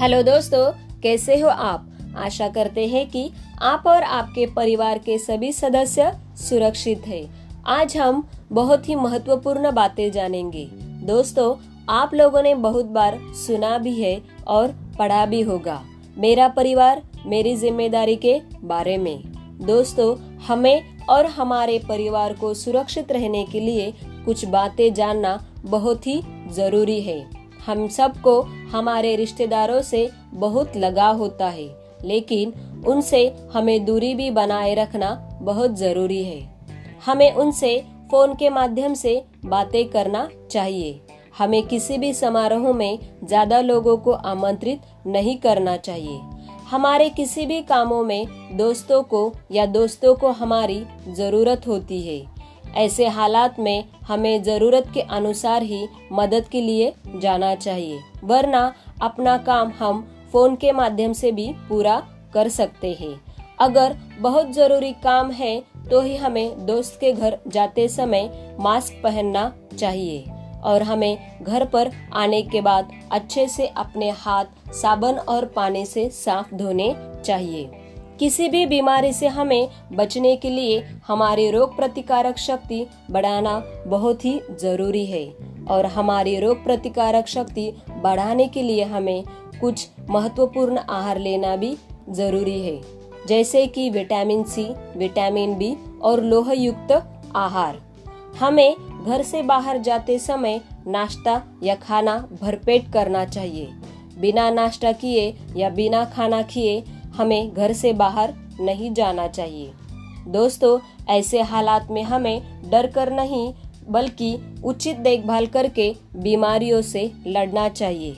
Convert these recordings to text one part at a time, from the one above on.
Hello दोस्तों, कैसे हो आप? आशा करते हैं कि आप और आपके परिवार के सभी सदस्य सुरक्षित हैं। आज हम बहुत ही महत्वपूर्ण बातें जानेंगे। दोस्तों, आप लोगों ने बहुत बार सुना भी है और पढ़ा भी होगा। मेरा परिवार मेरी ज़िम्मेदारी के बारे में। दोस्तों, हमें और हमारे परिवार को सुरक्षित रहने के लिए कुछ बातें जानना बहुत ही ज़रूरी है। हम सबको हमारे रिश्तेदारों से बहुत लगाव होता है, लेकिन उनसे हमें दूरी भी बनाए रखना बहुत ज़रूरी है। हमें उनसे फ़ोन के माध्यम से बातें करना चाहिए। हमें किसी भी समारोह में ज़्यादा लोगों को आमंत्रित नहीं करना चाहिए। हमारे किसी भी कामों में दोस्तों को या दोस्तों को हमारी ज़रूरत होती है। ऐसे हालात में हमें ज़रूरत के अनुसार ही मदद के लिए जाना चाहिए, वरना अपना काम हम फ़ोन के माध्यम से भी पूरा कर सकते हैं। अगर बहुत ज़रूरी काम है तो ही हमें दोस्त के घर जाते समय मास्क पहनना चाहिए और हमें घर पर आने के बाद अच्छे से अपने हाथ साबुन और पानी से साफ़ धोने चाहिए। किसी भी बीमारी से हमें बचने के लिए हमारी रोग प्रतिकारक शक्ति बढ़ाना बहुत ही ज़रूरी है और हमारी रोग प्रतिकारक शक्ति बढ़ाने के लिए हमें कुछ महत्वपूर्ण आहार लेना भी ज़रूरी है, जैसे कि विटामिन सी, विटामिन बी और लोह युक्त आहार। हमें घर से बाहर जाते समय नाश्ता या खाना भरपेट करना चाहिए। बिना नाश्ता किए या बिना खाना किए हमें घर से बाहर नहीं जाना चाहिए। दोस्तों, ऐसे हालात में हमें डर कर नहीं, बल्कि उचित देखभाल करके बीमारियों से लड़ना चाहिए।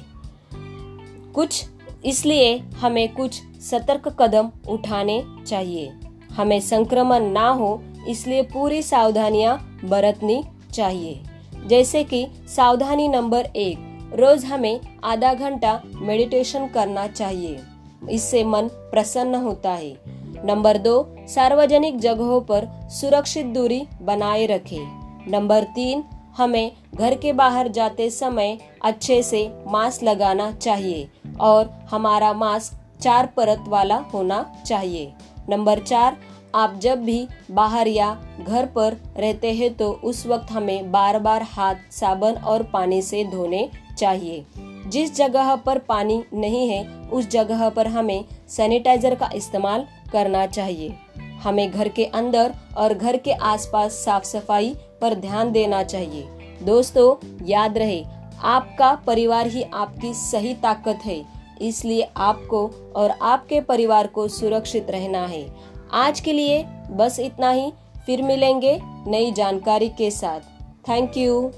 कुछ इसलिए हमें कुछ सतर्क कदम उठाने चाहिए। हमें संक्रमण ना हो, इसलिए पूरी सावधानियाँ बरतनी चाहिए। जैसे कि सावधानी नंबर एक, रोज हमें आधा घंटा मेडिटेशन करना चाहिए। इससे मन प्रसन्न होता है। नंबर दो, सार्वजनिक जगहों पर सुरक्षित दूरी बनाए रखें। नंबर तीन, हमें घर के बाहर जाते समय अच्छे से मास्क लगाना चाहिए और हमारा मास्क चार परत वाला होना चाहिए। नंबर चार, आप जब भी बाहर या घर पर रहते हैं तो उस वक्त हमें बार बार हाथ, साबुन और पानी से धोने चाहिए। जिस जगह पर पानी नहीं है, उस जगह पर हमें सैनिटाइजर का इस्तेमाल करना चाहिए। हमें घर के अंदर और घर के आसपास साफ़ सफ़ाई पर ध्यान देना चाहिए। दोस्तों, याद रहे, आपका परिवार ही आपकी सही ताकत है, इसलिए आपको और आपके परिवार को सुरक्षित रहना है। आज के लिए बस इतना ही, फिर मिलेंगे नई जानकारी के साथ। Thank you